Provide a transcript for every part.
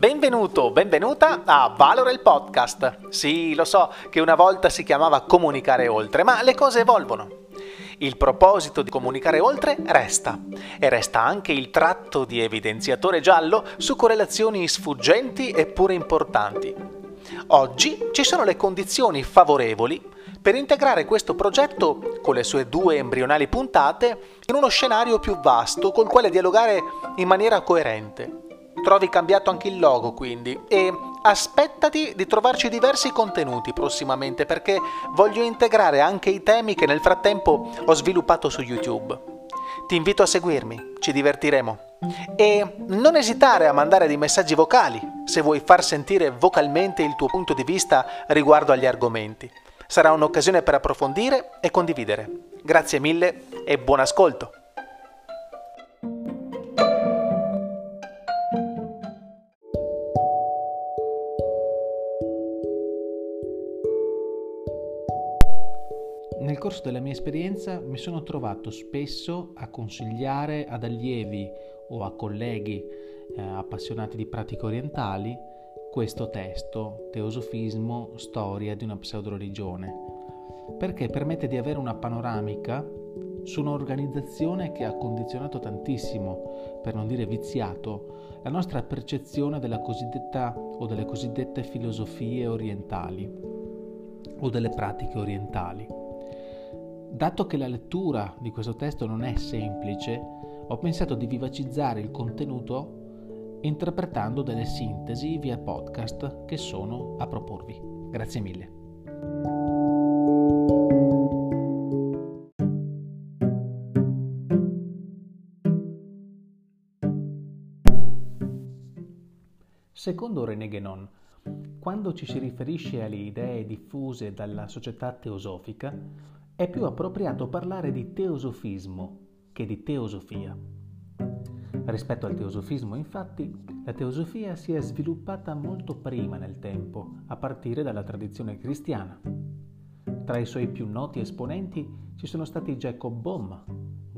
benvenuto, benvenuta a Valore il podcast. Sì, lo so che una volta si chiamava Comunicare Oltre, ma le cose evolvono. Il proposito di comunicare oltre resta e resta anche il tratto di evidenziatore giallo su correlazioni sfuggenti eppure importanti. Oggi ci sono le condizioni favorevoli per integrare questo progetto con le sue due embrionali puntate in uno scenario più vasto col quale dialogare in maniera coerente. Trovi cambiato anche il logo quindi e aspettati di trovarci diversi contenuti prossimamente perché voglio integrare anche i temi che nel frattempo ho sviluppato su YouTube. Ti invito a seguirmi, ci divertiremo. E non esitare a mandare dei messaggi vocali se vuoi far sentire vocalmente il tuo punto di vista riguardo agli argomenti. Sarà un'occasione per approfondire e condividere. Grazie mille e buon ascolto. Corso della mia esperienza mi sono trovato spesso a consigliare ad allievi o a colleghi eh, appassionati di pratiche orientali questo testo, Teosofismo, storia di una pseudoreligione, perché permette di avere una panoramica su un'organizzazione che ha condizionato tantissimo, per non dire viziato, la nostra percezione della cosiddetta o delle cosiddette filosofie orientali o delle pratiche orientali. Dato che la lettura di questo testo non è semplice, ho pensato di vivacizzare il contenuto interpretando delle sintesi via podcast che sono a proporvi. Grazie mille. Secondo René Guénon, quando ci si riferisce alle idee diffuse dalla società teosofica, è più appropriato parlare di teosofismo che di teosofia. Rispetto al teosofismo, infatti, la teosofia si è sviluppata molto prima nel tempo, a partire dalla tradizione cristiana. Tra i suoi più noti esponenti ci sono stati Jacob Bohm,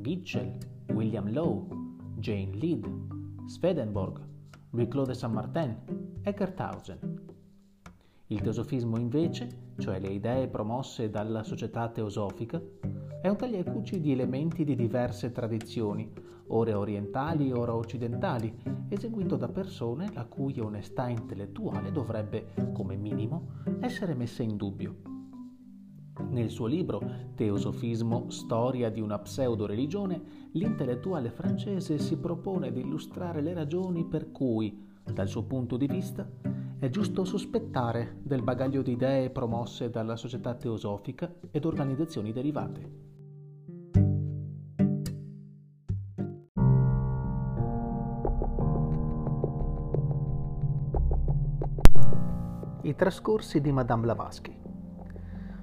Gitschel, William Lowe, Jane Lead, Swedenborg, Louis-Claude Saint-Martin, Eckhart Hausen. Il teosofismo invece, cioè le idee promosse dalla società teosofica, è un tagliacuci di elementi di diverse tradizioni, ora orientali, ora occidentali, eseguito da persone la cui onestà intellettuale dovrebbe, come minimo, essere messa in dubbio. Nel suo libro Teosofismo, storia di una pseudo-religione, l'intellettuale francese si propone di illustrare le ragioni per cui, dal suo punto di vista, è giusto sospettare del bagaglio di idee promosse dalla società teosofica ed organizzazioni derivate. I trascorsi di Madame Blavatsky.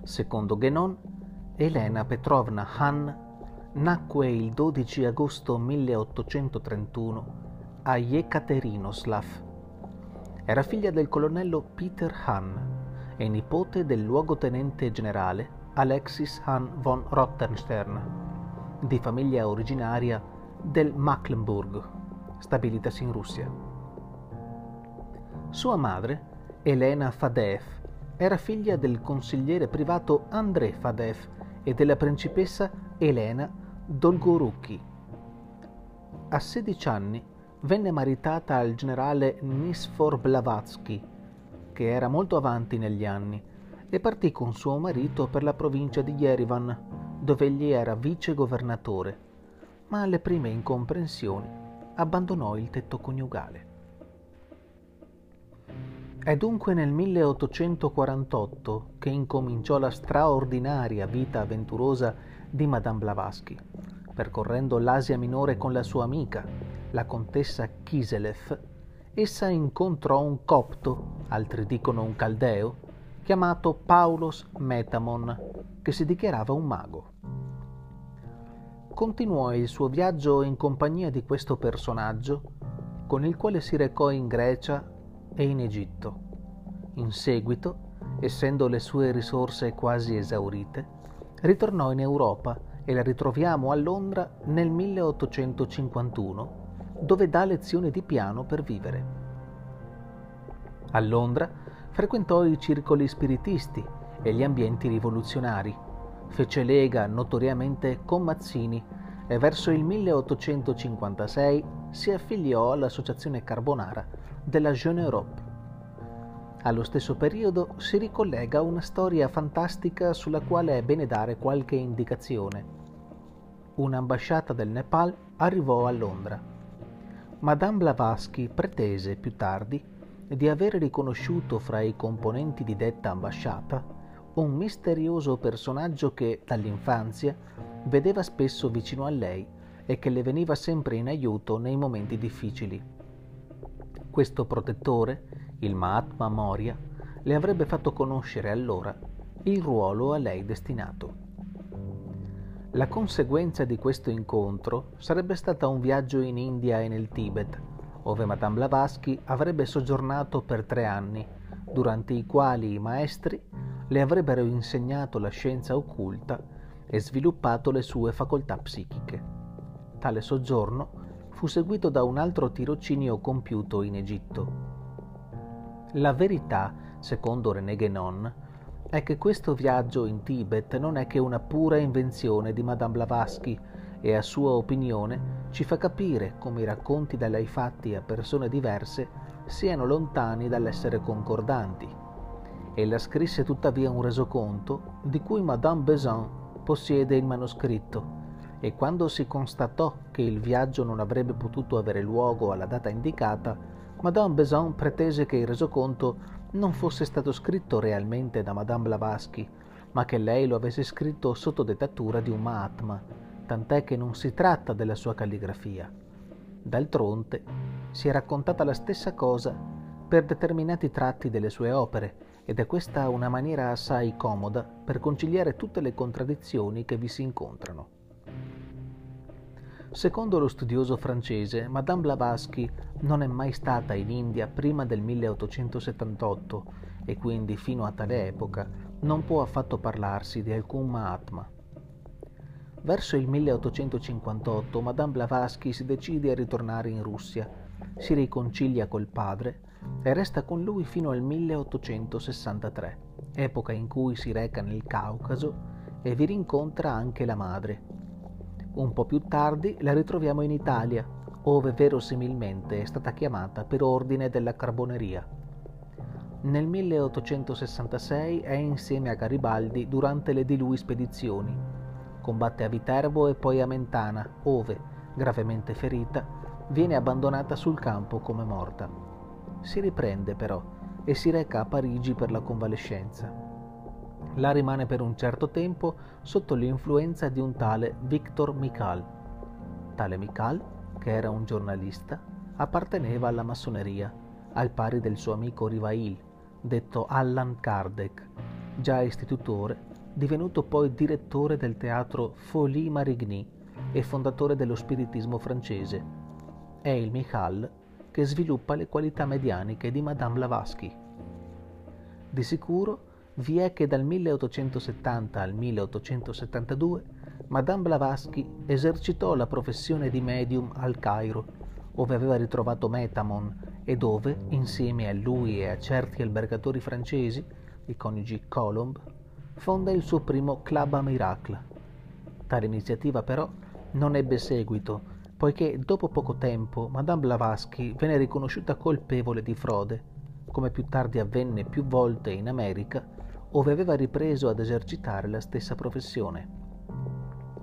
Secondo Guénon, Elena Petrovna Hahn nacque il 12 agosto 1831 a Yekaterinoslav, era figlia del colonnello Peter Hahn e nipote del luogotenente generale Alexis Hahn von Rottenstern, di famiglia originaria del Mecklenburg, stabilitasi in Russia. Sua madre, Elena Fadeev, era figlia del consigliere privato André Fadeev e della principessa Elena Dolgorucki. A 16 anni venne maritata al generale Nisfor Blavatsky, che era molto avanti negli anni, e partì con suo marito per la provincia di Yerevan, dove egli era vice governatore, ma alle prime incomprensioni abbandonò il tetto coniugale. È dunque nel 1848 che incominciò la straordinaria vita avventurosa di Madame Blavatsky, percorrendo l'Asia minore con la sua amica, la contessa Kiselev, essa incontrò un copto, altri dicono un caldeo, chiamato Paulos Metamon, che si dichiarava un mago. Continuò il suo viaggio in compagnia di questo personaggio, con il quale si recò in Grecia e in Egitto. In seguito, essendo le sue risorse quasi esaurite, ritornò in Europa e la ritroviamo a Londra nel 1851 dove dà lezioni di piano per vivere. A Londra frequentò i circoli spiritisti e gli ambienti rivoluzionari. Fece lega notoriamente con Mazzini e verso il 1856 si affiliò all'Associazione Carbonara della Jeune Europe. Allo stesso periodo si ricollega una storia fantastica sulla quale è bene dare qualche indicazione. Un'ambasciata del Nepal arrivò a Londra. Madame Blavatsky pretese più tardi di aver riconosciuto fra i componenti di detta ambasciata un misterioso personaggio che dall'infanzia vedeva spesso vicino a lei e che le veniva sempre in aiuto nei momenti difficili. Questo protettore, il Mahatma Moria, le avrebbe fatto conoscere allora il ruolo a lei destinato. La conseguenza di questo incontro sarebbe stata un viaggio in India e nel Tibet, dove Madame Blavatsky avrebbe soggiornato per tre anni, durante i quali i maestri le avrebbero insegnato la scienza occulta e sviluppato le sue facoltà psichiche. Tale soggiorno fu seguito da un altro tirocinio compiuto in Egitto. La verità, secondo René Guénon, è che questo viaggio in Tibet non è che una pura invenzione di Madame Blavatsky e a sua opinione ci fa capire come i racconti da lei fatti a persone diverse siano lontani dall'essere concordanti. Ella scrisse tuttavia un resoconto di cui Madame Besant possiede il manoscritto e quando si constatò che il viaggio non avrebbe potuto avere luogo alla data indicata, Madame Besant pretese che il resoconto non fosse stato scritto realmente da Madame Blavatsky, ma che lei lo avesse scritto sotto dettatura di un Mahatma, tant'è che non si tratta della sua calligrafia. D'altronde si è raccontata la stessa cosa per determinati tratti delle sue opere ed è questa una maniera assai comoda per conciliare tutte le contraddizioni che vi si incontrano. Secondo lo studioso francese, Madame Blavatsky non è mai stata in India prima del 1878 e quindi fino a tale epoca non può affatto parlarsi di alcun Mahatma. Verso il 1858 Madame Blavatsky si decide a ritornare in Russia, si riconcilia col padre e resta con lui fino al 1863, epoca in cui si reca nel Caucaso e vi rincontra anche la madre, un po' più tardi la ritroviamo in Italia, ove verosimilmente è stata chiamata per ordine della Carboneria. Nel 1866 è insieme a Garibaldi durante le di lui spedizioni. Combatte a Viterbo e poi a Mentana, ove, gravemente ferita, viene abbandonata sul campo come morta. Si riprende però e si reca a Parigi per la convalescenza. Là rimane per un certo tempo sotto l'influenza di un tale Victor Michal. Tale Michal, che era un giornalista, apparteneva alla massoneria, al pari del suo amico Rivail, detto Allan Kardec, già istitutore, divenuto poi direttore del teatro Folie Marigny e fondatore dello spiritismo francese. È il Michal che sviluppa le qualità medianiche di Madame Blavatsky. Di sicuro vi è che dal 1870 al 1872 Madame Blavatsky esercitò la professione di medium al Cairo, dove aveva ritrovato Metamon e dove, insieme a lui e a certi albergatori francesi, i coniugi Colomb, fonda il suo primo Club a Miracle. Tale iniziativa però non ebbe seguito, poiché dopo poco tempo Madame Blavatsky venne riconosciuta colpevole di frode, come più tardi avvenne più volte in America ove aveva ripreso ad esercitare la stessa professione.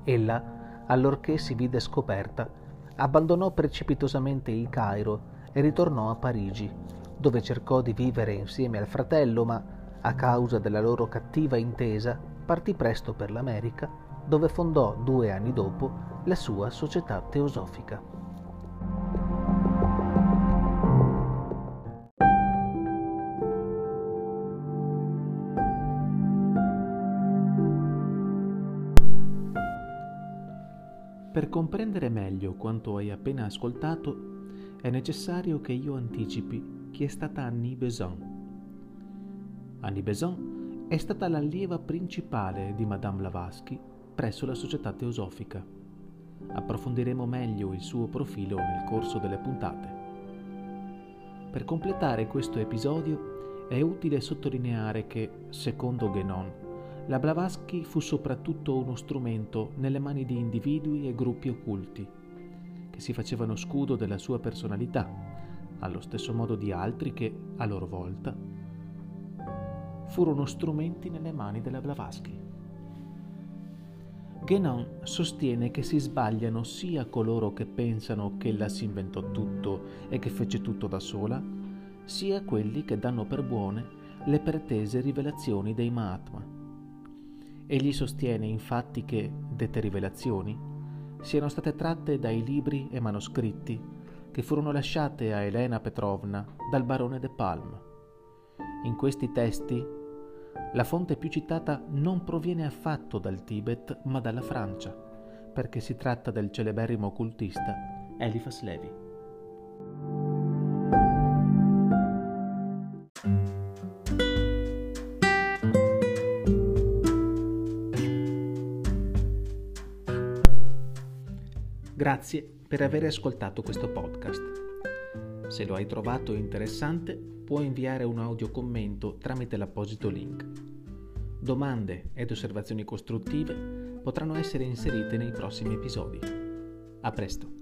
Ella, allorché si vide scoperta, abbandonò precipitosamente il Cairo e ritornò a Parigi, dove cercò di vivere insieme al fratello, ma a causa della loro cattiva intesa partì presto per l'America, dove fondò due anni dopo la sua società teosofica. Per comprendere meglio quanto hai appena ascoltato, è necessario che io anticipi chi è stata Annie Besant. Annie Besant è stata l'allieva principale di Madame Blavatsky presso la Società Teosofica. Approfondiremo meglio il suo profilo nel corso delle puntate. Per completare questo episodio è utile sottolineare che, secondo Guénon, la Blavatsky fu soprattutto uno strumento nelle mani di individui e gruppi occulti, che si facevano scudo della sua personalità, allo stesso modo di altri che, a loro volta, furono strumenti nelle mani della Blavatsky. Guénon sostiene che si sbagliano sia coloro che pensano che ella si inventò tutto e che fece tutto da sola, sia quelli che danno per buone le pretese rivelazioni dei Mahatma. Egli sostiene infatti che dette rivelazioni siano state tratte dai libri e manoscritti che furono lasciate a Elena Petrovna dal barone de Palme. In questi testi la fonte più citata non proviene affatto dal Tibet, ma dalla Francia, perché si tratta del celeberrimo occultista Eliphas Levi. Grazie per aver ascoltato questo podcast. Se lo hai trovato interessante, puoi inviare un audio commento tramite l'apposito link. Domande ed osservazioni costruttive potranno essere inserite nei prossimi episodi. A presto!